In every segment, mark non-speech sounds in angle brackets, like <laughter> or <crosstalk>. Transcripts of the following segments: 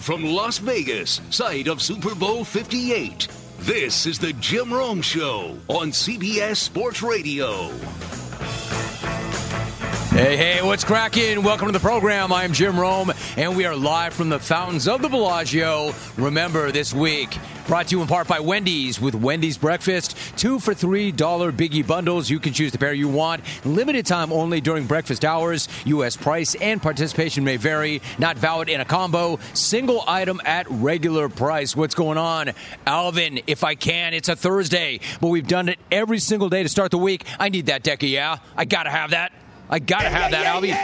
Live from Las Vegas, site of Super Bowl 58. This is the Jim Rome Show on CBS Sports Radio. Hey, hey, what's cracking? Welcome to the program. I'm Jim Rome, and we are live from the fountains of the Bellagio. Remember, this week, brought to you in part by Wendy's with Wendy's Breakfast. Two for $3 biggie bundles. You can choose the pair you want. Limited time only during breakfast hours. U.S. price and participation may vary. Not valid in a combo. Single item at regular price. What's going on? Alvin, if I can, it's a Thursday, but we've done it every single day to start the week. I need that, Decky, yeah? I gotta have that. I gotta have that, Albie.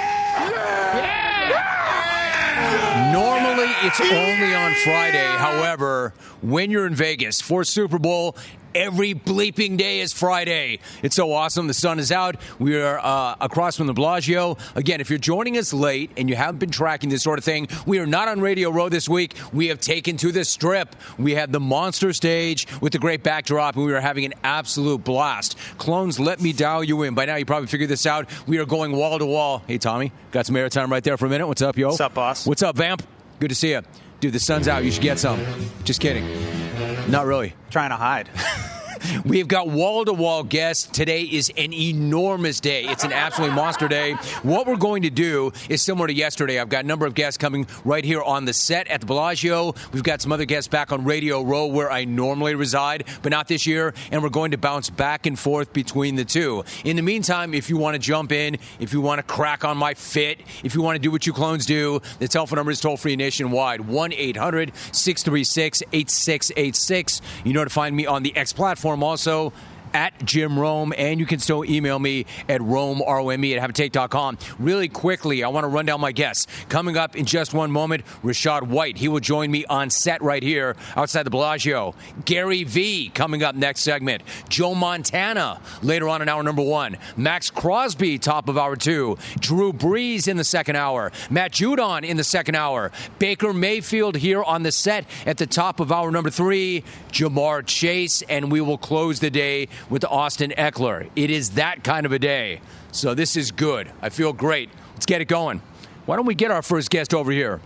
Normally, it's only on Friday. However, when you're in Vegas for Super Bowl, every bleeping day is Friday. It's so awesome. The sun is out. We are uh, across from the Bellagio. Again, if you're joining us late and you haven't been tracking this sort of thing, we are not on Radio Row this week. We have taken to the strip. We had the monster stage with the great backdrop, and we are having an absolute blast. Clones, let me dial you in. By now, you probably figured this out. We are going wall to wall. Hey, Tommy, got some airtime right there for a minute. What's up, yo? What's up, boss? What's up, Vamp? Good to see you. Dude, the sun's out. You should get some. Just kidding. Not really. Trying to hide. <laughs> We've got wall to wall guests. Today is an enormous day. It's an absolutely monster day. What we're going to do is similar to yesterday. I've got a number of guests coming right here on the set at the Bellagio. We've got some other guests back on Radio Row where I normally reside, but not this year. And we're going to bounce back and forth between the two. In the meantime, if you want to jump in, if you want to crack on my fit, if you want to do what you clones do, the telephone number is toll free nationwide 1 800 636 8686. You know to find me on the X platform also at Jim Rome, and you can still email me at Rome, R-O-M-E, at haveatake.com. Really quickly, I want to run down my guests. Coming up in just one moment, Rachaad White. He will join me on set right here outside the Bellagio. Gary Vee coming up next segment. Joe Montana later on in hour number one. Maxx Crosby, top of hour two. Drew Brees in the second hour. Matt Judon in the second hour. Baker Mayfield here on the set at the top of hour number three. Ja'Marr Chase, and we will close the day with Austin Ekeler. It is that kind of a day. So this is good. I feel great. Let's get it going. Why don't we get our first guest over here?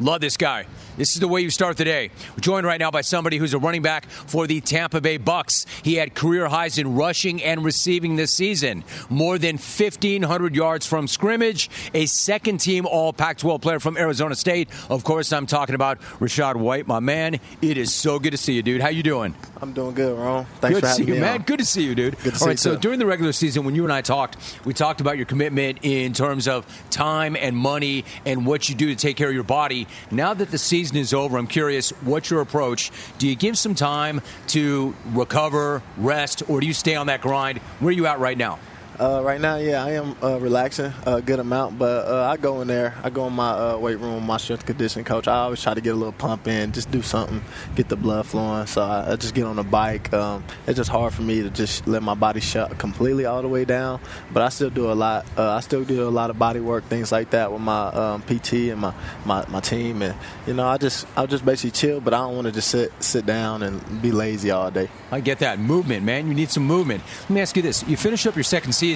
Love this guy. This is the way you start the day. We're joined right now by somebody who's a running back for the Tampa Bay Bucks. He had career highs in rushing and receiving this season. More than 1,500 yards from scrimmage. A second team All Pac 12 player from Arizona State. Of course, I'm talking about Rachaad White, my man. It is so good to see you, dude. How you doing? I'm doing good, Ron. Thanks good for having to see you, me man. on. Good to see you, dude. Good to All see right, you, so too. during the regular season, when you and I talked, we talked about your commitment in terms of time and money and what you do to take care of your body. Now that the season is over, I'm curious, what's your approach? Do you give some time to recover, rest, or do you stay on that grind? Where are you at right now? Uh, right now, yeah, I am uh, relaxing a good amount, but uh, I go in there. I go in my uh, weight room, my strength conditioning coach. I always try to get a little pump in, just do something, get the blood flowing. So I, I just get on the bike. Um, it's just hard for me to just let my body shut completely all the way down, but I still do a lot. Uh, I still do a lot of body work, things like that with my um, PT and my, my, my team, and you know, I just I just basically chill, but I don't want to just sit sit down and be lazy all day. I get that. Movement, man. You need some movement. Let me ask you this. You finish up your second season,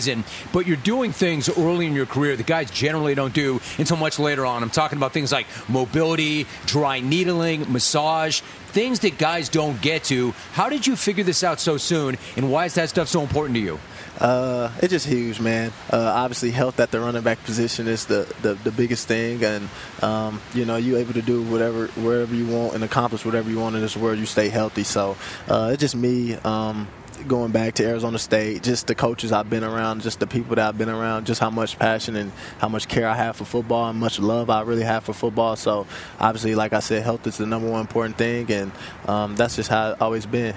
but you're doing things early in your career that guys generally don't do until much later on. I'm talking about things like mobility, dry needling, massage, things that guys don't get to. How did you figure this out so soon, and why is that stuff so important to you? Uh, it's just huge, man. Uh, obviously, health at the running back position is the, the, the biggest thing, and um, you know you're able to do whatever wherever you want and accomplish whatever you want in this world. You stay healthy, so uh, it's just me. Um, Going back to Arizona State, just the coaches I've been around, just the people that I've been around, just how much passion and how much care I have for football and much love I really have for football. So, obviously, like I said, health is the number one important thing, and um, that's just how it's always been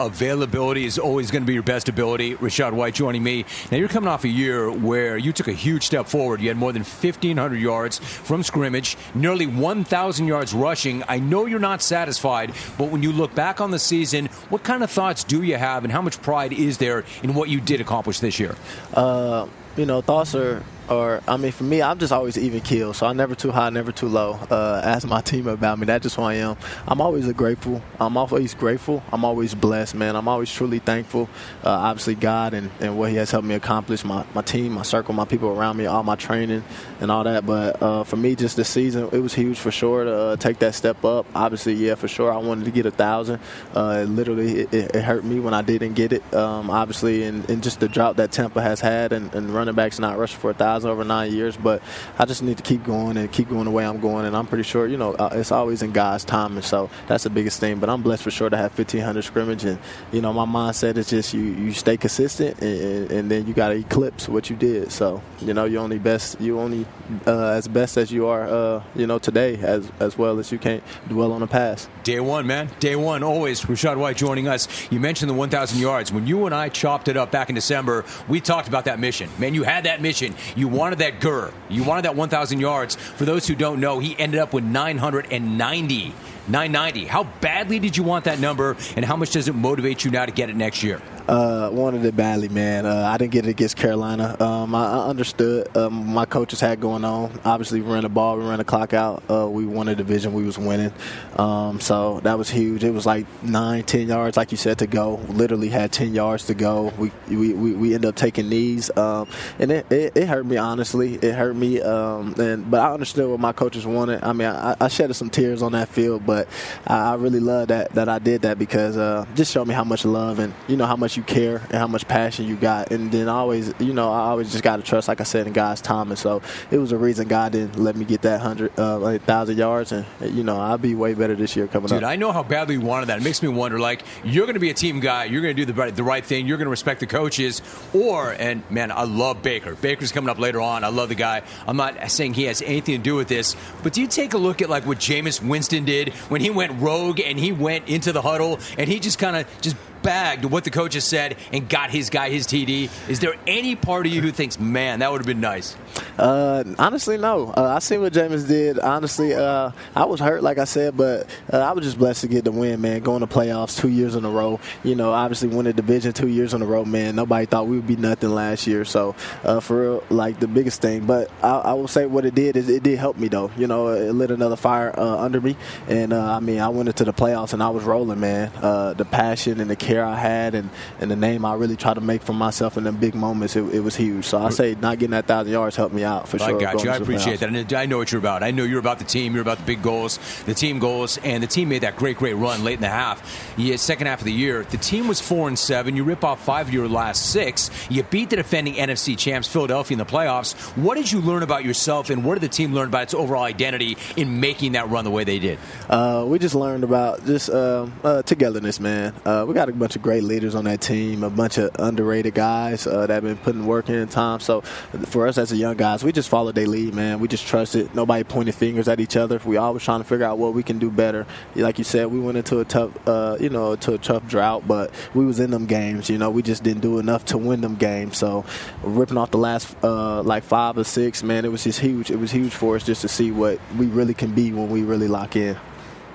availability is always going to be your best ability. Rachaad White joining me. Now, you're coming off a year where you took a huge step forward. You had more than 1,500 yards from scrimmage, nearly 1,000 yards rushing. I know you're not satisfied, but when you look back on the season, what kind of thoughts do you have, and how much pride is there in what you did accomplish this year? Uh, you know, thoughts are or I mean, for me, I'm just always even keel. So I'm never too high, never too low. Uh, ask my <laughs> team about me. That's just who I am. I'm always a grateful. I'm always grateful. I'm always blessed, man. I'm always truly thankful. Uh, obviously, God and, and what He has helped me accomplish. My my team, my circle, my people around me, all my training and all that. But uh, for me, just this season, it was huge for sure to uh, take that step up. Obviously, yeah, for sure, I wanted to get a thousand. Uh, literally, it, it, hurt me when I didn't get it. Um, obviously, and, and, just the drought that Tampa has had, and, and running backs not rushing for a thousand over nine years. But I just need to keep going and keep going the way I'm going. And I'm pretty sure, you know, uh, it's always in God's time, and so that's the biggest thing. But I'm blessed for sure to have 1,500 scrimmage, and you know, my mindset is just you you stay consistent, and, and then you got to eclipse what you did. So you know, you're only best you only uh, as best as you are, uh, you know, today as as well as you can't dwell on the past. Day one, man. Day one. Always Rachaad White joining us. You mentioned the 1,000 yards. When you and I chopped it up back in December, we talked about that mission. Man, you had that mission. Wanted that GUR. You wanted that 1,000 yards. For those who don't know, he ended up with 990. 990. How badly did you want that number, and how much does it motivate you now to get it next year? Uh, wanted it badly, man. Uh, I didn't get it against Carolina. Um, I, I, understood um, my coaches had going on. Obviously, we ran the ball, we ran the clock out. Uh, we won a division, we was winning. Um, so that was huge. It was like nine, ten yards, like you said, to go. Literally had ten yards to go. We we, we, we ended up taking knees, um, and it, it, it, hurt me honestly. It hurt me, um, and but I understood what my coaches wanted. I mean, I, I shedded some tears on that field, but I, I really love that that I did that because uh, just showed me how much love and you know how much you care and how much passion you got. And then always, you know, I always just got to trust, like I said, in God's time. And so it was a reason God didn't let me get that hundred, uh, like thousand yards. And you know, I'll be way better this year coming Dude, up. Dude, I know how badly you wanted that. It makes me wonder, like, you're going to be a team guy. You're going to do the right, the right thing. You're going to respect the coaches. Or, and man, I love Baker. Baker's coming up later on. I love the guy. I'm not saying he has anything to do with this, but do you take a look at like what Jameis Winston did when he went rogue and he went into the huddle and he just kind of just bagged what the coaches said and got his guy his TD. Is there any part of you who thinks, man, that would have been nice? Uh, honestly, no. Uh, I seen what Jameis did. Honestly, uh, I was hurt, like I said, but uh, I was just blessed to get the win, man. Going to playoffs two years in a row. You know, obviously win a division two years in a row, man. Nobody thought we would be nothing last year. So, uh, for real, like the biggest thing. But I, I, will say what it did is it did help me, though. You know, it lit another fire uh, under me. And I mean, I went into the playoffs and I was rolling, man. the passion and the I had and, and the name I really tried to make for myself in the big moments, it, it was huge. So I say not getting that thousand yards helped me out for sure. I got you. I appreciate that. And I know what you're about. I know you're about the team. You're about the big goals, the team goals, and the team made that great, great run late in the half. Yeah, second half of the year, the team was four and seven. You rip off five of your last six. You beat the defending NFC champs, Philadelphia, in the playoffs. What did you learn about yourself, and what did the team learn about its overall identity in making that run the way they did? Uh, we just learned about just uh, uh, togetherness, man. Uh, we got a bunch of great leaders on that team, a bunch of underrated guys uh, that have been putting work in time. So for us as a young guys, we just followed their lead, man. We just trusted. Nobody pointed fingers at each other. We always trying to figure out what we can do better. Like you said, we went into a tough, uh, you know, to a tough drought, but we was in them games. You know, we just didn't do enough to win them games. So ripping off the last uh, like five or six, man, it was just huge. It was huge for us just to see what we really can be when we really lock in.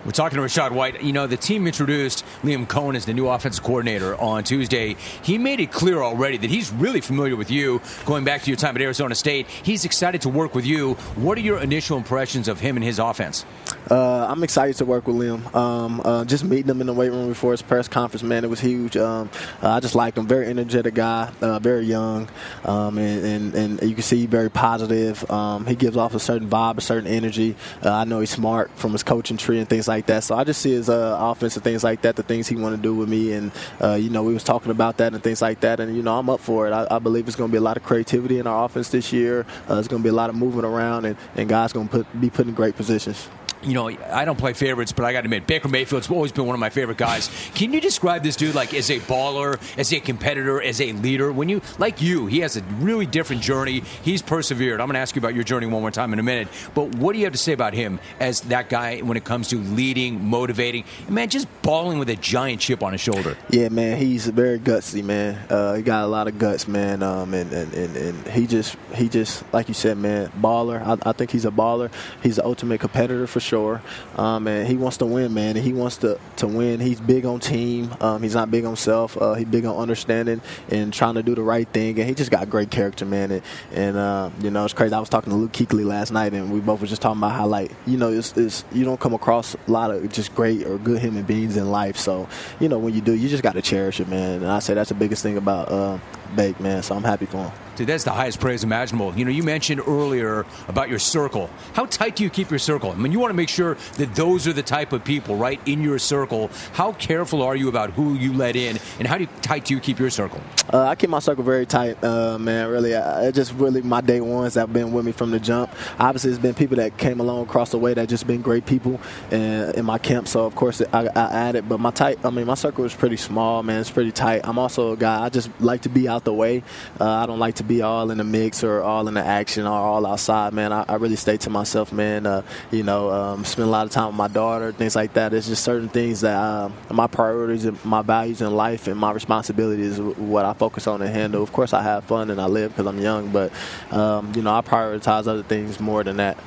We're talking to Rachaad White. You know, the team introduced Liam Coen as the new offensive coordinator on Tuesday. He made it clear already that he's really familiar with you, going back to your time at Arizona State. He's excited to work with you. What are your initial impressions of him and his offense? Uh, I'm excited to work with Liam. Um, uh, just meeting him in the weight room before his press conference, man, it was huge. Um, uh, I just liked him. Very energetic guy, uh, very young, um, and, and, and, you can see very positive. Um, he gives off a certain vibe, a certain energy. Uh, I know he's smart from his coaching tree and things like like that. So I just see his uh, offense and things like that, the things he want to do with me, and uh, you know we was talking about that and things like that, and you know I'm up for it. I, I believe it's going to be a lot of creativity in our offense this year. Uh, it's going to be a lot of moving around, and, and guys going to put, be put in great positions you know, I don't play favorites, but I got to admit, Baker Mayfield's always been one of my favorite guys. Can you describe this dude like as a baller, as a competitor, as a leader? When you, like you, he has a really different journey. He's persevered. I'm going to ask you about your journey one more time in a minute. But what do you have to say about him as that guy when it comes to leading, motivating, man, just balling with a giant chip on his shoulder? Yeah, man, he's very gutsy, man. Uh, he got a lot of guts, man. Um, and, and, and, and, he just, he just, like you said, man, baller. I, I think he's a baller. He's the ultimate competitor for sure sure. Um, and he wants to win, man. And he wants to, to win. He's big on team. Um, he's not big on self. Uh, he's big on understanding and trying to do the right thing. And he just got great character, man. And, and uh, you know, it's crazy. I was talking to Luke Kuechly last night, and we both were just talking about how, like, you know, it's, it's you don't come across a lot of just great or good human beings in life. So, you know, when you do, you just got to cherish it, man. And I say that's the biggest thing about uh, Bake, man. So I'm happy for him. Dude, that's the highest praise imaginable. You know, you mentioned earlier about your circle. How tight do you keep your circle? I mean, you want to make sure that those are the type of people, right, in your circle. How careful are you about who you let in, and how do you, tight do you keep your circle? Uh, I keep my circle very tight, uh, man. Really, I, just really my day ones that have been with me from the jump. Obviously, it's been people that came along across the way that just been great people in, in my camp. So of course, I, I added. But my tight, I mean, my circle is pretty small, man. It's pretty tight. I'm also a guy. I just like to be out the way. Uh, I don't like to be all in the mix or all in the action or all outside, man. I, I really stay to myself, man. Uh, you know, um, spend a lot of time with my daughter, things like that. It's just certain things that uh, my priorities and my values in life and my responsibilities what I focus on and handle. Of course, I have fun and I live because I'm young, but um, you know, I prioritize other things more than that.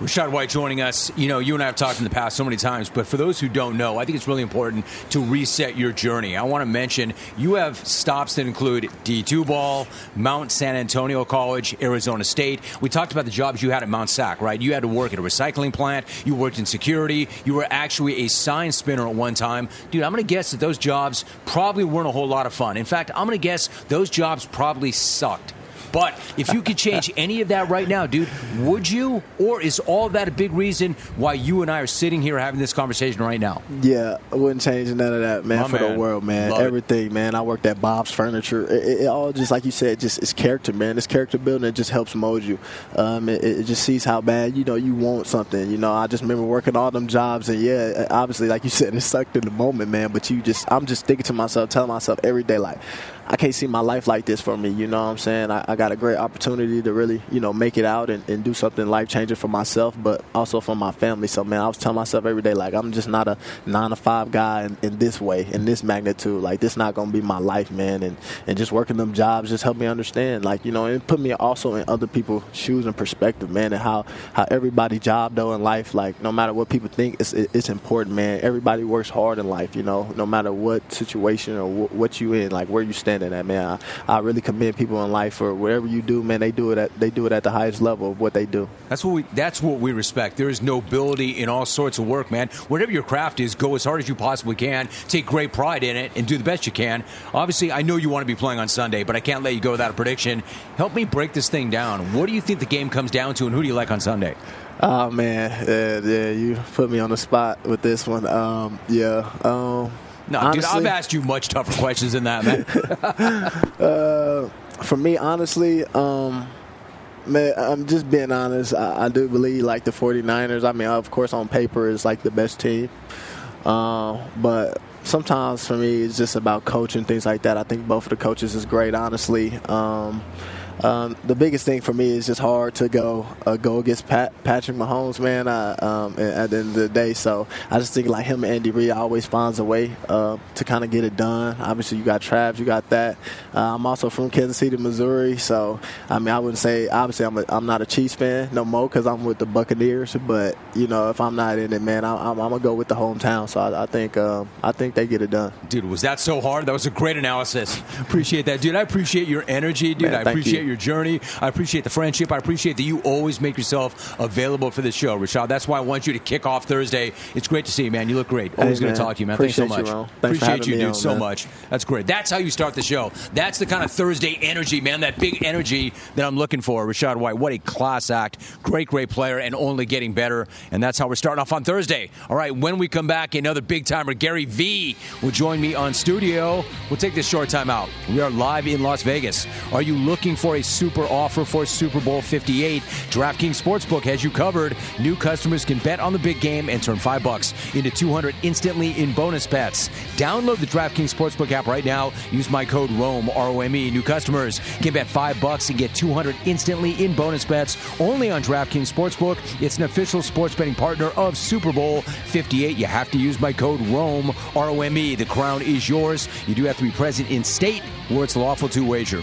Rachaad White joining us. You know, you and I have talked in the past so many times, but for those who don't know, I think it's really important to reset your journey. I want to mention you have stops that include D2 ball, Mount San Antonio College, Arizona State. We talked about the jobs you had at Mount Sac, right? You had to work at a recycling plant, you worked in security, you were actually a sign spinner at one time. Dude, I'm going to guess that those jobs probably weren't a whole lot of fun. In fact, I'm going to guess those jobs probably sucked. But if you could change any of that right now, dude, would you? Or is all that a big reason why you and I are sitting here having this conversation right now? Yeah, I wouldn't change none of that, man, My for man. the world, man. Love Everything, it. man. I worked at Bob's Furniture. It, it, all just like you said, just it's character, man. It's character building. It just helps mold you. Um, it, it, just sees how bad you know you want something. You know, I just remember working all them jobs, and yeah, obviously, like you said, it sucked in the moment, man. But you just, I'm just thinking to myself, telling myself every day, like I can't see my life like this for me. You know what I'm saying? I, I got a great opportunity to really, you know, make it out and, and do something life changing for myself, but also for my family. So, man, I was telling myself every day, like, I'm just not a nine to five guy in, in this way, in this magnitude. Like, this not going to be my life, man. And, and just working them jobs just helped me understand, like, you know, and put me also in other people's shoes and perspective, man, and how, how everybody job, though, in life, like, no matter what people think, it's, it's important, man. Everybody works hard in life, you know, no matter what situation or what you in, like, where you stand in that, man. I, I, really commend people in life for whatever you do, man. They do it at they do it at the highest level of what they do. That's what we that's what we respect. There is nobility in all sorts of work, man. Whatever your craft is, go as hard as you possibly can. Take great pride in it and do the best you can. Obviously, I know you want to be playing on Sunday, but I can't let you go without a prediction. Help me break this thing down. What do you think the game comes down to, and who do you like on Sunday? Oh man, yeah, yeah, you put me on the spot with this one. Um, yeah, um, no, honestly, dude, I've asked you much tougher questions than that, man. <laughs> uh, for me, honestly, um, man, I'm just being honest. I, I, do believe like the 49ers. I mean, of course, on paper is like the best team, uh, but sometimes for me, it's just about coaching things like that. I think both of the coaches is great, honestly. Um, um, the biggest thing for me is just hard to go uh, go against Pat, Patrick Mahomes, man. Uh, um, at the end of the day, so I just think like him and Andy Reid always finds a way uh, to kind of get it done. Obviously, you got Trav, you got that. Uh, I'm also from Kansas City, Missouri, so I mean, I wouldn't say obviously I'm a, I'm not a Chiefs fan no more because I'm with the Buccaneers. But you know, if I'm not in it, man, I, am gonna go with the hometown. So I, I think um, I think they get it done. Dude, was that so hard? That was a great analysis. appreciate that, dude. I appreciate your energy, dude. Man, I appreciate you. Your journey. I appreciate the friendship. I appreciate that you always make yourself available for the show, Rachaad. That's why I want you to kick off Thursday. It's great to see you, man. You look great. Always hey, going to talk to you, man. Appreciate Thanks so much. You, Thanks appreciate you, dude, on, so man. much. That's great. That's how you start the show. That's the kind of Thursday energy, man. That big energy that I'm looking for. Rachaad White, what a class act. Great, great player, and only getting better. And that's how we're starting off on Thursday. All right, when we come back, another big timer, Gary Vee, will join me on studio. We'll take this short time out. We are live in Las Vegas. Are you looking for a super offer for Super Bowl 58? DraftKings Sportsbook has you covered. New customers can bet on the big game and turn five bucks into 200 instantly in bonus bets. Download the DraftKings Sportsbook app right now. Use my code ROME, R O M E. New customers can bet five bucks and get 200 instantly in bonus bets only on DraftKings Sportsbook. It's an official sports betting partner of Super Bowl 58. You have to use my code ROME, R O M E. The crown is yours. You do have to be present in state where it's lawful to wager.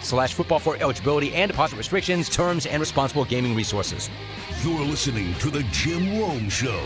slash football for eligibility and deposit restrictions, terms, and responsible gaming resources. You're listening to The Jim Rome Show.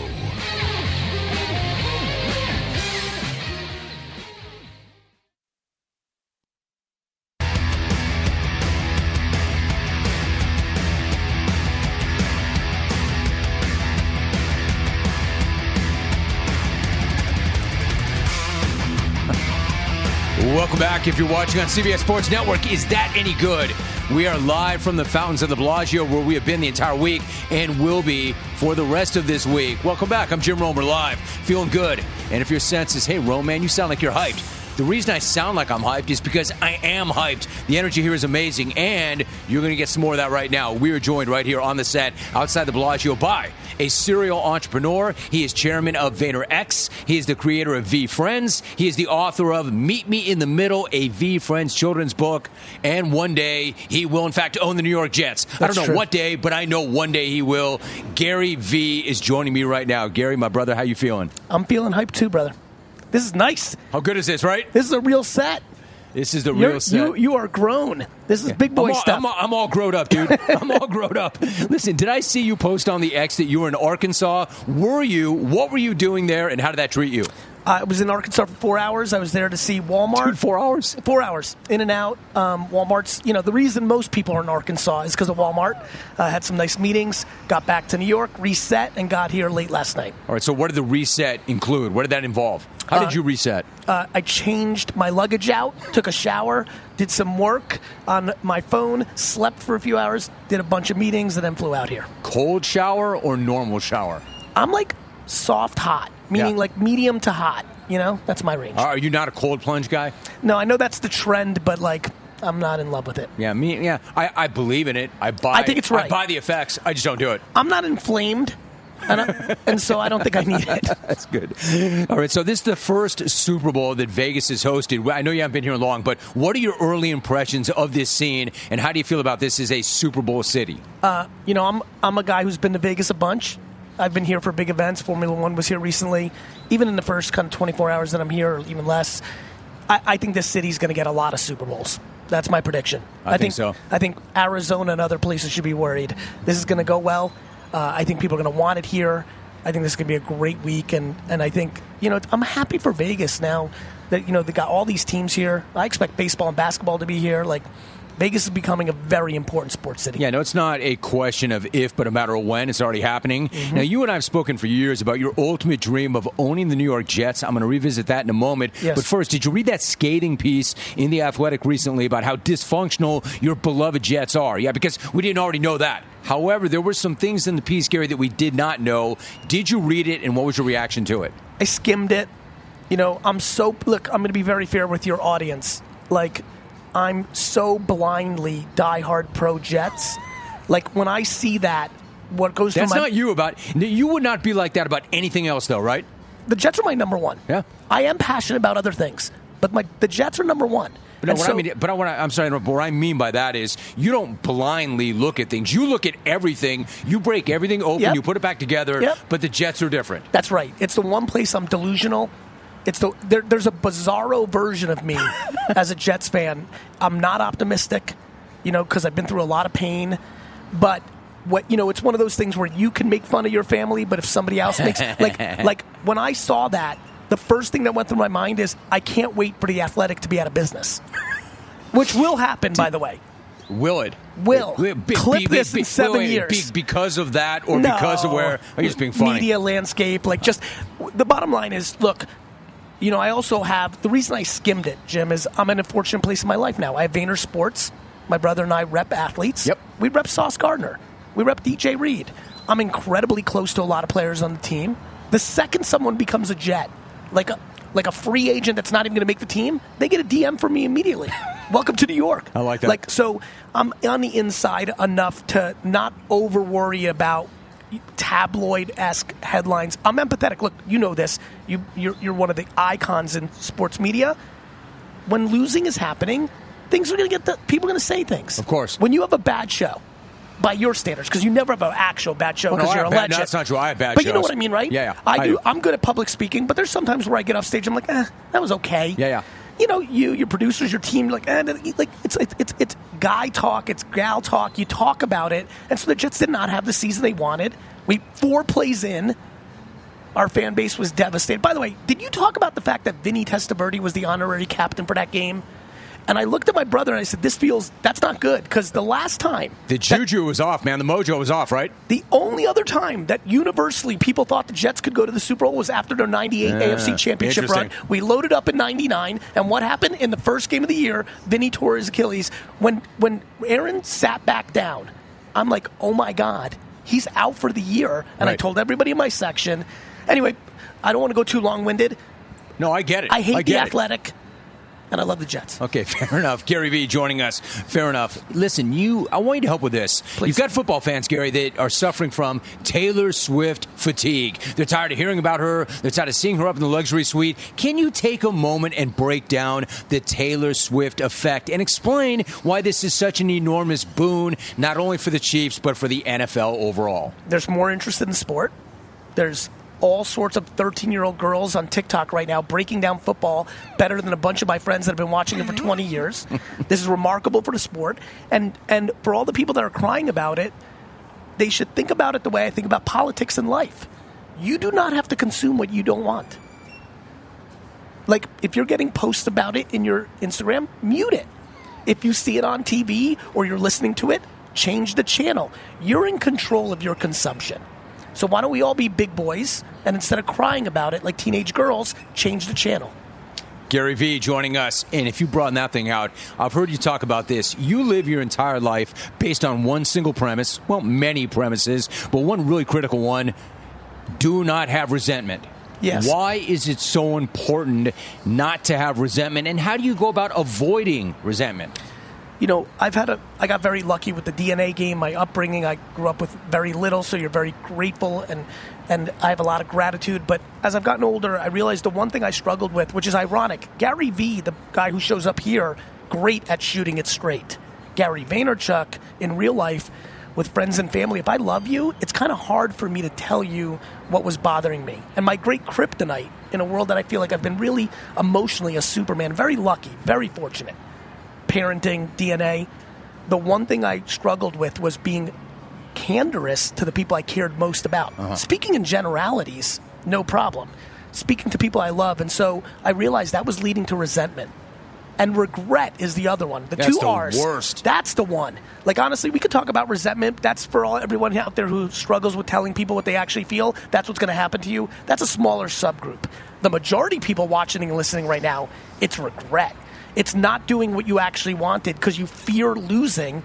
Back. If you're watching on CBS Sports Network, is that any good? We are live from the Fountains of the Bellagio, where we have been the entire week and will be for the rest of this week. Welcome back. I'm Jim Romer live, feeling good. And if your sense is, hey, Rome, man, you sound like you're hyped. The reason I sound like I'm hyped is because I am hyped. The energy here is amazing, and you're going to get some more of that right now. We are joined right here on the set outside the Bellagio by a serial entrepreneur. He is chairman of VaynerX. He is the creator of VeeFriends. He is the author of Meet Me in the Middle, a VeeFriends children's book. And one day he will, in fact, own the New York Jets. I don't know true. what day, but I know one day he will. Gary Vee is joining me right now. Gary, my brother, how you feeling? I'm feeling hyped too, brother. This is nice. How good is this, right? This is a real set. This is the You're, real set. You you are grown. This is big boy I'm all, stuff. I'm all, I'm all grown up, dude. <laughs> I'm all grown up. Listen, did I see you post on the X that you were in Arkansas? Were you? What were you doing there, and how did that treat you? I was in Arkansas for four hours. I was there to see Walmart. Dude, four hours. Four hours in and out. Um, Walmart's. You know the reason most people are in Arkansas is because of Walmart. I had some nice meetings. Got back to New York, reset, and got here late last night. All right. So, what did the reset include? What did that involve? How did you reset? Uh, I changed my luggage out, took a shower, did some work on my phone, slept for a few hours, did a bunch of meetings, and then flew out here. Cold shower or normal shower? I'm like soft hot, meaning Yeah. like medium to hot. You know, that's my range. Are you not a cold plunge guy? No, I know that's the trend, but like I'm not in love with it. Yeah, me. Yeah, I, I believe in it. I buy. I think it's right. I buy the effects. I just don't do it. I'm not inflamed, and, and so I don't think I need it. <laughs> That's good. All right, so this is the first Super Bowl that Vegas has hosted. I know you haven't been here long, but what are your early impressions of this scene, and how do you feel about this as a Super Bowl city? Uh, you know, I'm I'm a guy who's been to Vegas a bunch. I've been here for big events. Formula One was here recently. Even in the first kind of 24 hours that I'm here, or even less, I, I think this city's going to get a lot of Super Bowls. That's my prediction. I think so. I think Arizona and other places should be worried. This is going to go well. Uh, I think people are going to want it here. I think this is going to be a great week, and, and I think you know I'm happy for Vegas now that you know they got all these teams here. I expect baseball and basketball to be here. Like Vegas is becoming a very important sports city. Yeah, no, it's not a question of if, but a matter of when. It's already happening. Mm-hmm. Now, you and I have spoken for years about your ultimate dream of owning the New York Jets. I'm going to revisit that in a moment. Yes. But first, did you read that skating piece in The Athletic recently about how dysfunctional your beloved Jets are? Yeah, because we didn't already know that. However, there were some things in the piece, Gary, that we did not know. Did you read it, and what was your reaction to it? I skimmed it. You know, I'm so look. I'm going to be very fair with your audience. Like, I'm so blindly diehard pro Jets. Like when I see that, what goes That's through my not you about. You would not be like that about anything else, though, right? the Jets are my number one. Yeah. I am passionate about other things, but my the Jets are number one. But no, what so- I mean, but I, what I, I'm sorry, but what I mean by that is you don't blindly look at things. You look at everything. You break everything open. Yep. You put it back together. Yep. But the Jets are different. That's right. It's the one place I'm delusional. It's the there, there's a bizarro version of me <laughs> as a Jets fan. I'm not optimistic, you know, because I've been through a lot of pain. But what you know, it's one of those things where you can make fun of your family, but if somebody else makes <laughs> like like when I saw that, the first thing that went through my mind is I can't wait for the Athletic to be out of business, which will happen, by the way. Will it? Will. Be- be- Clip be- this in seven years. be- because of that, or No. because of where? You just being funny? Media landscape, like just the bottom line is, look, you know, I also have the reason I skimmed it, Jim, is I'm in a fortunate place in my life now. I have VaynerSports. My brother and I rep athletes. Yep. We rep Sauce Gardner. We rep DJ Reed. I'm incredibly close to a lot of players on the team. The second someone becomes a Jet, like a like a free agent that's not even going to make the team, they get a DM from me immediately. <laughs> Welcome to New York. I like that. Like so, I'm on the inside enough to not over worry about tabloid esque headlines. I'm empathetic. Look, you know this. You you're, you're one of the icons in sports media. When losing is happening, things are going to get the people are going to say things. Of course. When you have a bad show. By your standards, because you never have an actual bad show Oh, no, because you're a legend. no, that's not true. I have bad But you know what I mean, right? Yeah, yeah. I, I do. do. I'm good at public speaking, but there's sometimes where I get off stage, I'm like, eh, that was okay. Yeah, yeah. You know, you, your producers, your team, like, eh, like it's, it's it's it's guy talk, it's gal talk. You talk about it, and so the Jets did not have the season they wanted. We four plays in, our fan base was devastated. By the way, did you talk about the fact that Vinny Testaverde was the honorary captain for that game? And I looked at my brother and I said, "This feels that's not good because the last time The juju was off, man. The mojo was off, right? the only other time that universally people thought the Jets could go to the Super Bowl was after their 98 Yeah, AFC Championship run. We loaded up in 99, and what happened in the first game of the year? Vinny tore his Achilles. When, when Aaron sat back down, I'm like, oh my God, he's out for the year. And I told everybody in my section. Anyway, I don't want to go too long winded. No, I get it. I hate the get it. Athletic, and I love the Jets. Okay, <laughs> fair enough. Gary Vee joining us. Fair enough. Listen, you. I want you to help with this. Please. You've got football fans, Gary, that are suffering from Taylor Swift fatigue. They're tired of hearing about her. They're tired of seeing her up in the luxury suite. Can you take a moment and break down the Taylor Swift effect and explain why this is such an enormous boon, not only for the Chiefs but for the NFL overall? There's more interest in the sport. There's all sorts of 13 year old girls on TikTok right now breaking down football better than a bunch of my friends that have been watching it for 20 years. <laughs> this is remarkable for the sport. And, and for all the people that are crying about it, they should think about it the way I think about politics and life. You do not have to consume what you don't want. Like, if you're getting posts about it in your Instagram, mute it. If you see it on TV or you're listening to it, change the channel. You're in control of your consumption. So why don't we all be big boys and instead of crying about it like teenage girls, change the channel? Gary Vee joining us. And if you broaden that thing out, I've heard you talk about this. You live your entire life based on one single premise, well, many premises, but one really critical one do not have resentment. Yes. Why is it so important not to have resentment? And how do you go about avoiding resentment? You know, I've had a, I got very lucky with the DNA game, my upbringing. I grew up with very little, so you're very grateful, and and I have a lot of gratitude. But as I've gotten older, I realized the one thing I struggled with, which is ironic. Gary Vee, the guy who shows up here, great at shooting it straight. Gary Vaynerchuk in real life. With friends and family, if I love you, it's kind of hard for me to tell you what was bothering me. And my great kryptonite in a world that I feel like I've been really emotionally a Superman, very lucky, very fortunate parenting, DNA. The one thing I struggled with was being candorous to the people I cared most about. Uh-huh. Speaking in generalities, no problem. Speaking to people I love. And so I realized that was leading to resentment. And regret is the other one. The That's two the R's. worst. That's the one. Like honestly, we could talk about resentment. That's for all everyone out there who struggles with telling people what they actually feel. That's what's going to happen to you. That's a smaller subgroup. The majority of people watching and listening right now, it's regret. It's not doing what you actually wanted because you fear losing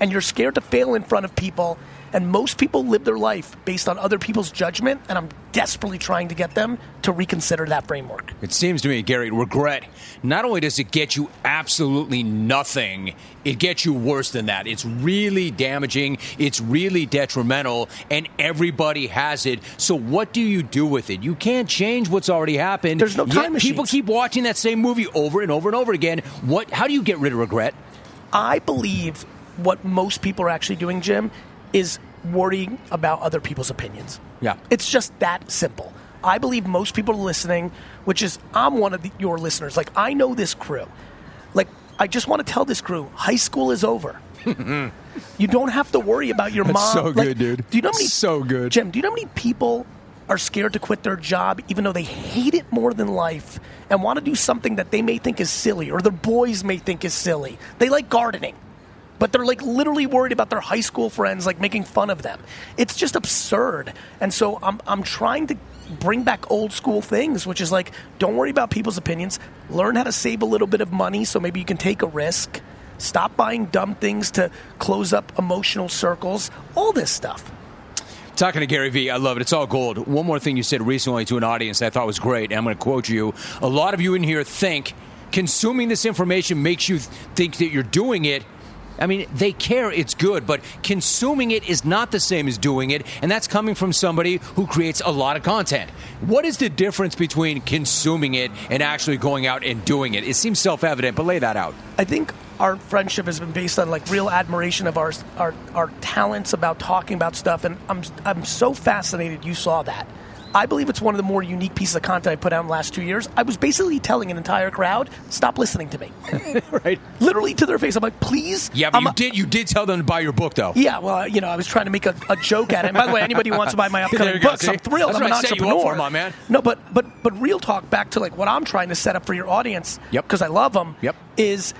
and you're scared to fail in front of people. And most people live their life based on other people's judgment, and I'm desperately trying to get them to reconsider that framework. It seems to me, Gary, regret, not only does it get you absolutely nothing, it gets you worse than that. It's really damaging, it's really detrimental, and everybody has it. So, what do you do with it? You can't change what's already happened. There's no time People keep watching that same movie over and over and over again. What? How do you get rid of regret? I believe what most people are actually doing, Jim, is worrying about other people's opinions. Yeah. It's just that simple. I believe most people are listening, which is I'm one of the, your listeners. Like I know this crew. Like I just want to tell this crew, high school is over. <laughs> you don't have to worry about your That's mom. so Like, good, dude. Do you know how many So good. Jim? Do you know how many people are scared to quit their job even though they hate it more than life and want to do something that they may think is silly or their boys may think is silly? They like gardening but they're like literally worried about their high school friends like making fun of them. It's just absurd. And so I'm I'm trying to bring back old school things, which is like don't worry about people's opinions. Learn how to save a little bit of money so maybe you can take a risk. Stop buying dumb things to close up emotional circles. All this stuff. Talking to Gary Vee, I love it. It's all gold. One more thing you said recently to an audience I thought was great, and I'm going to quote you. A lot of you in here think consuming this information makes you think that you're doing it. I mean, they care, it's good, but consuming it is not the same as doing it, and that's coming from somebody who creates a lot of content. What is the difference between consuming it and actually going out and doing it? It seems self evident, but lay that out. I think our friendship has been based on like real admiration of our our, our talents about talking about stuff, and I'm I'm so fascinated you saw that. I believe it's one of the more unique pieces of content I put out in the last two years. I was basically telling an entire crowd, "Stop listening to me." <laughs> right. Literally to their face. I'm like, "Please." Yeah, but I'm you a- did you did tell them to buy your book though. Yeah, well, you know, I was trying to make a, a joke at it. And by the way, anybody who wants to buy my <laughs> upcoming you go, books, see? I'm thrilled. That's I'm an what I set you up entrepreneur, for, my man. No, but but but real talk. Back to like what I'm trying to set up for your audience. Yep. Because I love them. Yep. Is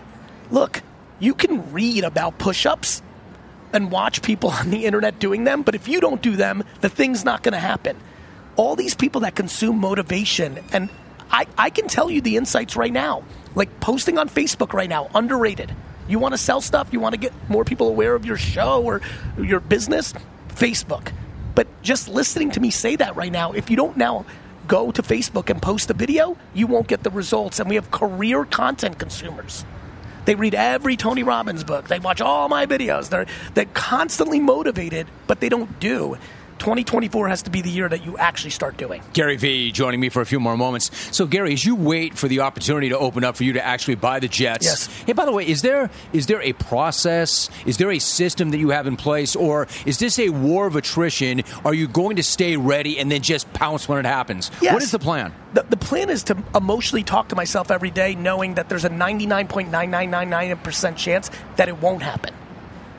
look, you can read about push-ups and watch people <laughs> on the internet doing them, but if you don't do them, the thing's not going to happen. All these people that consume motivation, and I, I can tell you the insights right now. Like posting on Facebook right now, underrated. You want to sell stuff, you want to get more people aware of your show or your business, Facebook. But just listening to me say that right now, if you don't now go to Facebook and post a video, you won't get the results. And we have career content consumers. They read every Tony Robbins book. They watch all my videos. They're they're constantly motivated, but they don't do. 2024 has to be the year that you actually start doing. Gary Vee joining me for a few more moments. So, Gary, as you wait for the opportunity to open up for you to actually buy the Jets, Yes. Hey, by the way, is there is there a process? Is there a system that you have in place, or is this a war of attrition? Are you going to stay ready and then just pounce when it happens? Yes. What is the plan? The, the plan is to emotionally talk to myself every day, knowing that there's a 99.9999% chance that it won't happen.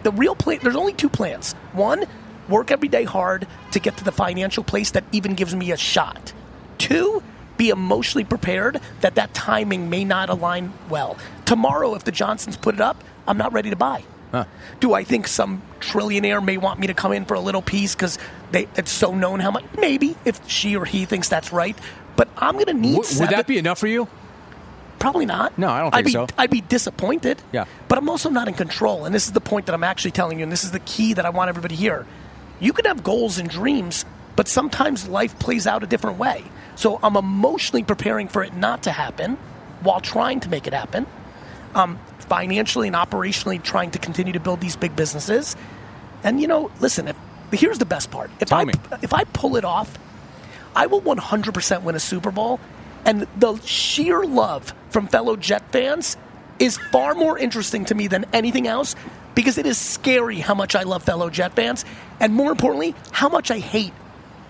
The real plan, there's only two plans. One, work every day hard to get to the financial place that even gives me a shot. Two, be emotionally prepared that that timing may not align well. Tomorrow, if the Johnsons put it up, I'm not ready to buy. Do I think some trillionaire may want me to come in for a little piece because it's so known how much? Maybe if she or he thinks that's right. But I'm going to need. W- would that be enough for you? Probably not. No, I don't I'd think be, so. I'd be disappointed. Yeah. But I'm also not in control. And this is the point that I'm actually telling you, and this is the key that I want everybody to hear. You can have goals and dreams, but sometimes life plays out a different way. So I'm emotionally preparing for it not to happen while trying to make it happen. Um, financially and operationally trying to continue to build these big businesses. And you know, listen, if, here's the best part. If Tell I me. if I pull it off, I will 100% win a Super Bowl. And the sheer love from fellow Jet fans is far more interesting to me than anything else because it is scary how much I love fellow Jet fans. And more importantly, how much I hate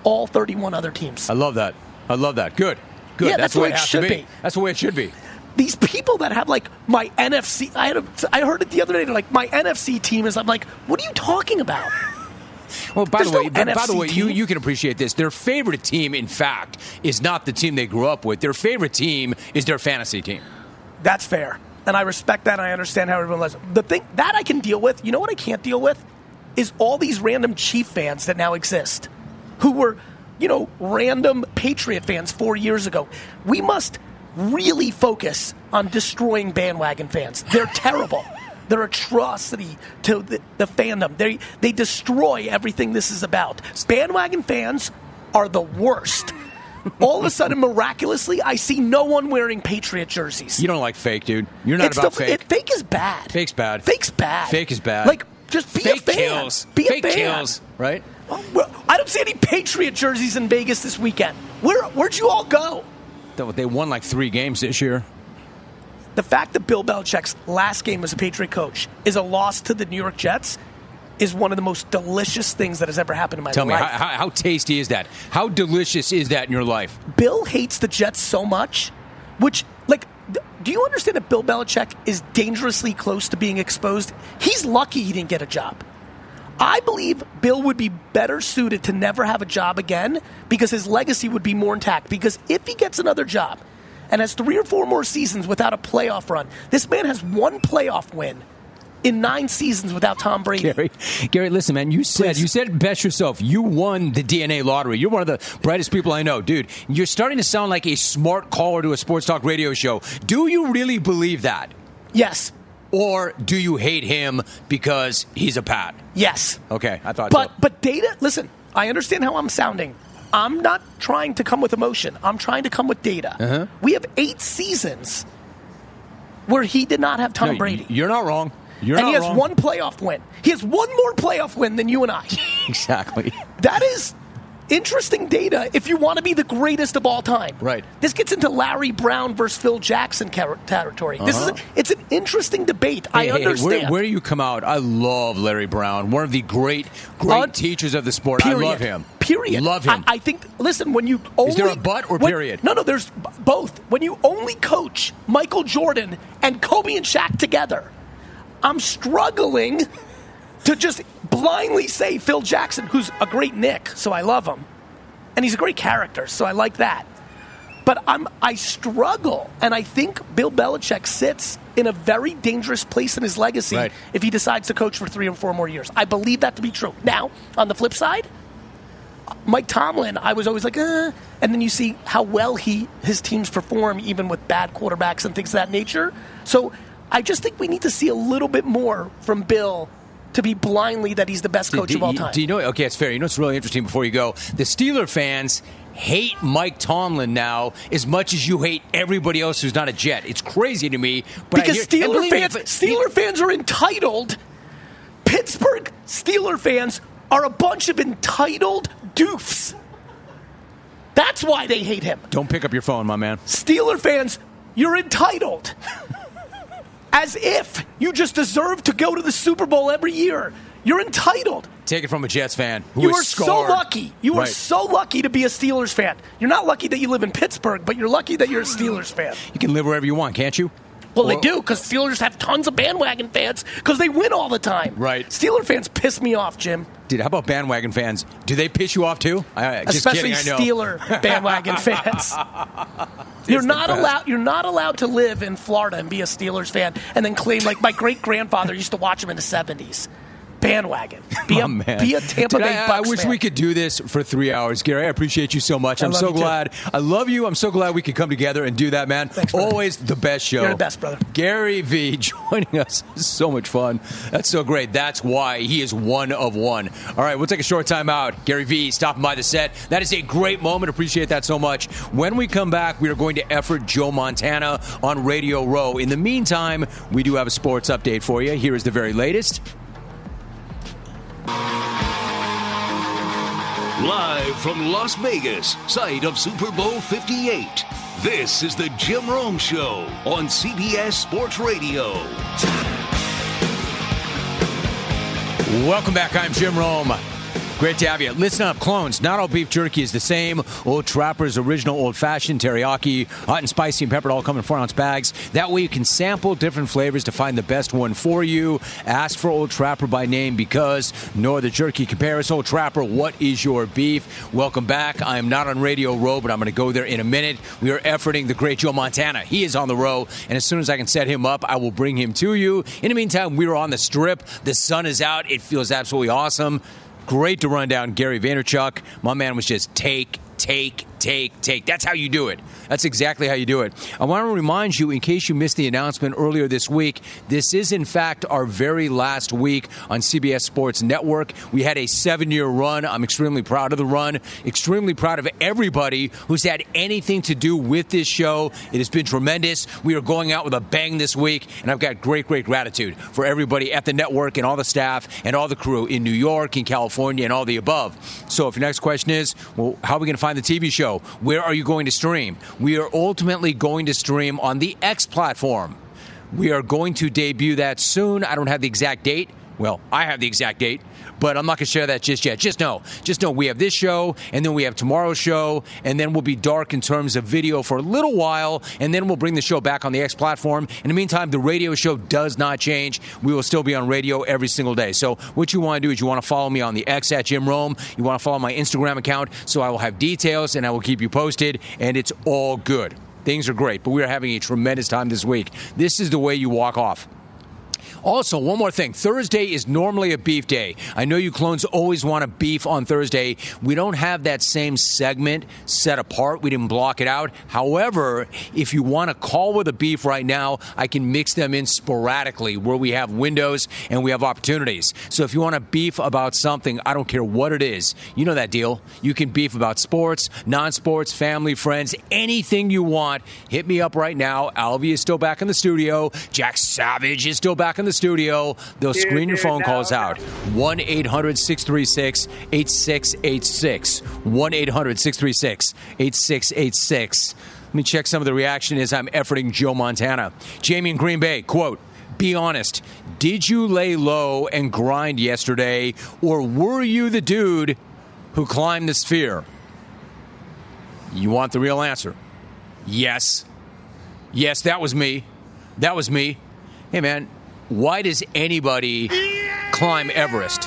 all 31 other teams. I love that. I love that. Good. Good. Yeah, that's the way it it should be. be. That's the way it should be. These people that have like my NFC, I, had a, I heard it the other day, they're like, my NFC team is, I'm like, what are you talking about? <laughs> Well, by There's the way, no by, by the way, you, you can appreciate this. Their favorite team, in fact, is not the team they grew up with. Their favorite team is their fantasy team. That's fair. And I respect that and I understand how everyone lives. The thing that I can deal with, you know what I can't deal with? Is all these random Chief fans that now exist who were, you know, random Patriot fans four years ago. We must really focus on destroying bandwagon fans. They're terrible. <laughs> They're atrocity to the, the fandom. They they destroy everything this is about. Bandwagon fans are the worst. All of a sudden, miraculously, I see no one wearing Patriot jerseys. You don't like fake, dude. You're not It's about the- fake. It, fake is bad. Fake's bad. Fake's bad. Fake is bad. Like, just be fake a fan. kills. Be fake a fan. kills, right? Well, I don't see any Patriot jerseys in Vegas this weekend. Where, where'd you all go? They- They won like three games this year. The fact that Bill Belichick's last game as a Patriot coach is a loss to the New York Jets is one of the most delicious things that has ever happened in my Tell me, life. how, how, how tasty is that? How delicious is that in your life? Bill hates the Jets so much, which, like, do you understand that Bill Belichick is dangerously close to being exposed? He's lucky he didn't get a job. I believe Bill would be better suited to never have a job again because his legacy would be more intact. Because if he gets another job and has three or four more seasons without a playoff run, this man has one playoff win in nine seasons without Tom Brady. Gary, Gary, listen, man. You said Please. you said best yourself. You won the DNA lottery. You're one of the brightest people I know, dude. You're starting to sound like a smart caller to a sports talk radio show. Do you really believe that, Yes, or do you hate him because he's a pat? yes. Okay, I thought But so. but data. Listen, I understand how I'm sounding. I'm not trying to come with emotion. I'm trying to come with data. Uh-huh. We have eight seasons where he did not have Tom No, Brady. You're not wrong. You're and he has wrong. one playoff win. He has one more playoff win than you and I. <laughs> exactly. That is interesting data if you want to be the greatest of all time. Right. This gets into Larry Brown versus Phil Jackson ter- territory. This is a, uh-huh. it's an interesting debate. I Hey, hey, hey, understand. where, where do you come out? I love Larry Brown, one of the great, great Un- teachers of the sport. Period. I love him. Period. Love him. I, I think. Listen, when you only is there a but or when- period? No, no. There's b- both. When you only coach Michael Jordan and Kobe and Shaq together, I'm struggling to just blindly say Phil Jackson, who's a great Knick, so I love him, and he's a great character, so I like that. But I'm I struggle, and I think Bill Belichick sits in a very dangerous place in his legacy Right. if he decides to coach for three or four more years. I believe that to be true. Now, on the flip side, Mike Tomlin, I was always like, eh. and then you see how well he his teams perform, even with bad quarterbacks and things of that nature. So I just think we need to see a little bit more from Bill to be blindly that he's the best coach do, of all time. Do you know? Okay, it's fair. You know what's really interesting before you go? The Steeler fans hate Mike Tomlin now as much as you hate everybody else who's not a Jet. It's crazy to me. But because hear- Steeler me, fans, if- Steeler fans are entitled. Pittsburgh Steeler fans are a bunch of entitled doofs. That's why they hate him. Don't pick up your phone, my man. Steeler fans, you're entitled. <laughs> As if you just deserve to go to the Super Bowl every year. You're entitled. Take it from a Jets fan who You is are so lucky. You are so lucky to be a Steelers fan. You're not lucky that you live in Pittsburgh, but you're lucky that you're a Steelers fan. You can live wherever you want, can't you? Well, they do because Steelers have tons of bandwagon fans because they win all the time. Right. Steeler fans piss me off, Jim. Dude, how about bandwagon fans? Do they piss you off too? I, Especially kidding, I know. Steeler bandwagon <laughs> fans. You're not allowed. You're not allowed to live in Florida and be a Steelers fan and then claim like my great grandfather used to watch them in the '70s. Bandwagon. <laughs> Be a Oh, man. be a Tampa Dude, Bay I, I wish fan. we could do this for three hours, Gary. I appreciate you so much. I I'm so you too. glad. I love you. I'm so glad we could come together and do that, man. Thanks. Always the best show. You're the best, brother. Gary Vee <laughs> joining us. So much fun. That's so great. That's why he is one of one. All right, we'll take a short time out. Gary Vee stopping by the set. That is a great moment. Appreciate that so much. When we come back, we are going to effort Joe Montana on Radio Row. In the meantime, we do have a sports update for you. Here is the very latest. Live from Las Vegas, site of Super Bowl 58. This is the Jim Rome Show on CBS Sports Radio. Welcome back. I'm Jim Rome. Great to have you. Listen up, clones. Not all beef jerky is the same. Old Trapper's original old fashioned teriyaki, hot and spicy and peppered, all come in four ounce bags. That way you can sample different flavors to find the best one for you. Ask for Old Trapper by name because no other jerky compares. Old Trapper, what is your beef? Welcome back. I am not on Radio Row, but I'm going to go there in a minute. We are efforting the great Joe Montana. He is on the row, and as soon as I can set him up, I will bring him to you. In the meantime, we are on the strip. The sun is out. It feels absolutely awesome. Great to run down Gary Vaynerchuk. My man was just take, take, take, take. That's how you do it. That's exactly how you do it. I want to remind you, in case you missed the announcement earlier this week, this is in fact our very last week on CBS Sports Network. We had a seven year run. I'm extremely proud of the run, extremely proud of everybody who's had anything to do with this show. It has been tremendous. We are going out with a bang this week, and I've got great, great gratitude for everybody at the network and all the staff and all the crew in New York, in California, and all the above. So, if your next question is, well, how are we going to find the TV show? Where are you going to stream? We are ultimately going to stream on the X platform. We are going to debut that soon. I don't have the exact date. Well, I have the exact date, but I'm not going to share that just yet. Just know, just know we have this show, and then we have tomorrow's show, and then we'll be dark in terms of video for a little while, and then we'll bring the show back on the X platform. In the meantime, the radio show does not change. We will still be on radio every single day. So what you want to do is you want to follow me on the X at Jim Rome. You want to follow my Instagram account, so I will have details and I will keep you posted, and it's all good. Things are great, but we are having a tremendous time this week. This is the way you walk off. Also, one more thing. Thursday is normally a beef day. I know you clones always want a beef on Thursday. We don't have that same segment set apart. We didn't block it out. However, if you want to call with a beef right now, I can mix them in sporadically where we have windows and we have opportunities. So if you want to beef about something, I don't care what it is. You know that deal. You can beef about sports, non sports, family, friends, anything you want. Hit me up right now. Alvy is still back in the studio. Jack Savage is still back in the studio. They'll screen your phone calls out. 1 800 636 8686. 1 800 636 8686. Let me check some of the reaction as I'm efforting Joe Montana. Jamie in Green Bay, quote, be honest. Did you lay low and grind yesterday, or were you the dude who climbed the sphere? You want the real answer? Yes. Yes, that was me. That was me. Hey, man, why does anybody climb Everest?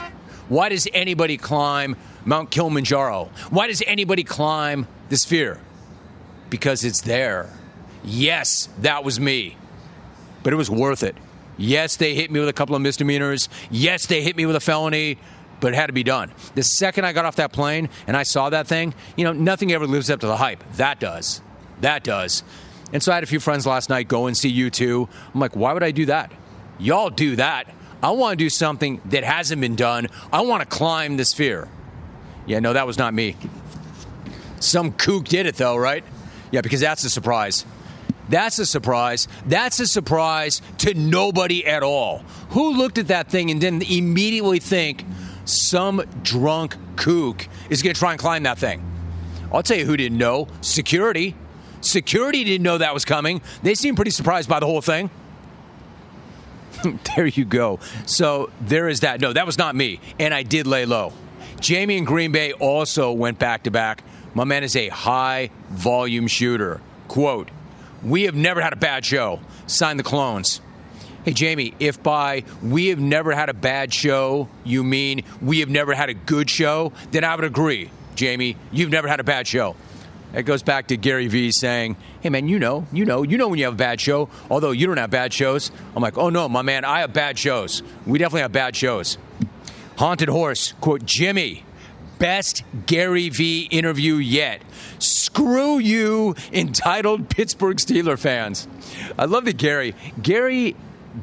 Why does anybody climb Mount Kilimanjaro? Why does anybody climb the sphere? Because it's there. Yes, that was me. But it was worth it. Yes, they hit me with a couple of misdemeanors. Yes, they hit me with a felony, but it had to be done. The second I got off that plane and I saw that thing, you know, nothing ever lives up to the hype. That does. That does. And so I had a few friends last night go and see U2. I'm like, why would I do that? Y'all do that. I want to do something that hasn't been done. I want to climb the sphere. Yeah, no, that was not me. Some kook did it, though, right? Yeah, because that's a surprise. That's a surprise. That's a surprise to nobody at all. Who looked at that thing and didn't immediately think some drunk kook is going to try and climb that thing? I'll tell you who didn't know security. Security didn't know that was coming. They seemed pretty surprised by the whole thing. <laughs> there you go. So there is that. No, that was not me. And I did lay low. Jamie and Green Bay also went back to back. My man is a high volume shooter. Quote, We have never had a bad show. Sign the clones. Hey, Jamie, if by we have never had a bad show, you mean we have never had a good show, then I would agree. Jamie, you've never had a bad show. It goes back to Gary Vee saying, Hey, man, you know, you know, you know when you have a bad show, although you don't have bad shows. I'm like, Oh, no, my man, I have bad shows. We definitely have bad shows. Haunted Horse, quote, Jimmy, best Gary Vee interview yet. Screw you, entitled Pittsburgh Steeler fans. I love that Gary. Gary.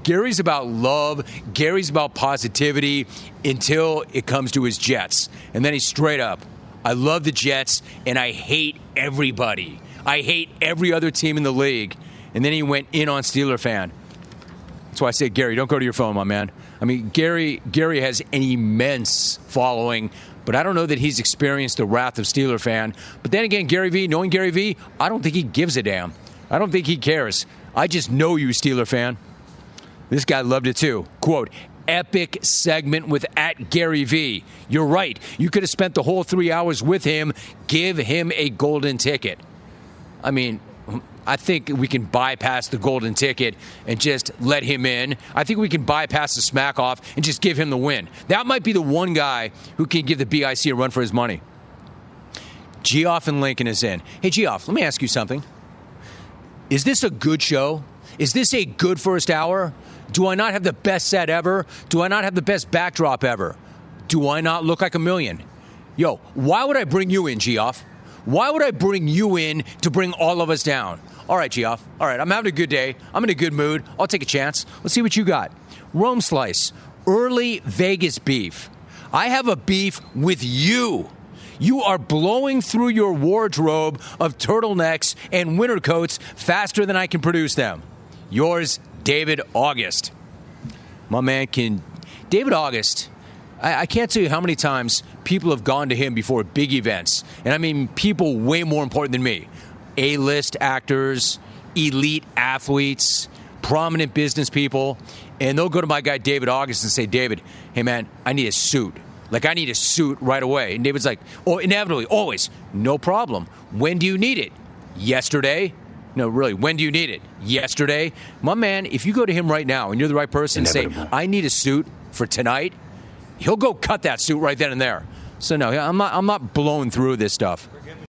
Gary's about love. Gary's about positivity until it comes to his Jets. And then he's straight up. I love the Jets and I hate everybody. I hate every other team in the league. And then he went in on Steeler fan. That's why I say, Gary, don't go to your phone, my man. I mean, Gary Gary has an immense following, but I don't know that he's experienced the wrath of Steeler fan. But then again, Gary Vee, knowing Gary Vee, I don't think he gives a damn. I don't think he cares. I just know you, Steeler fan. This guy loved it too. Quote, epic segment with at Gary Vee. You're right. You could have spent the whole three hours with him. Give him a golden ticket. I mean, I think we can bypass the golden ticket and just let him in. I think we can bypass the smack off and just give him the win. That might be the one guy who can give the BIC a run for his money. Geoff and Lincoln is in. Hey, Geoff, let me ask you something. Is this a good show? Is this a good first hour? Do I not have the best set ever? Do I not have the best backdrop ever? Do I not look like a million? Yo, why would I bring you in, Geoff? Why would I bring you in to bring all of us down? All right, Geoff. All right, I'm having a good day. I'm in a good mood. I'll take a chance. Let's see what you got. Rome slice, early Vegas beef. I have a beef with you. You are blowing through your wardrobe of turtlenecks and winter coats faster than I can produce them. Yours, David August. My man can. David August, I, I, can't tell you how many times people have gone to him before big events. And I mean, people way more important than me A list actors, elite athletes, prominent business people. And they'll go to my guy, David August, and say, David, hey man, I need a suit. Like, I need a suit right away. And David's like, oh, inevitably, always, no problem. When do you need it? Yesterday? No, really, when do you need it? Yesterday? My man, if you go to him right now and you're the right person and say, I need a suit for tonight, he'll go cut that suit right then and there. So no, I'm not I'm not blowing through this stuff.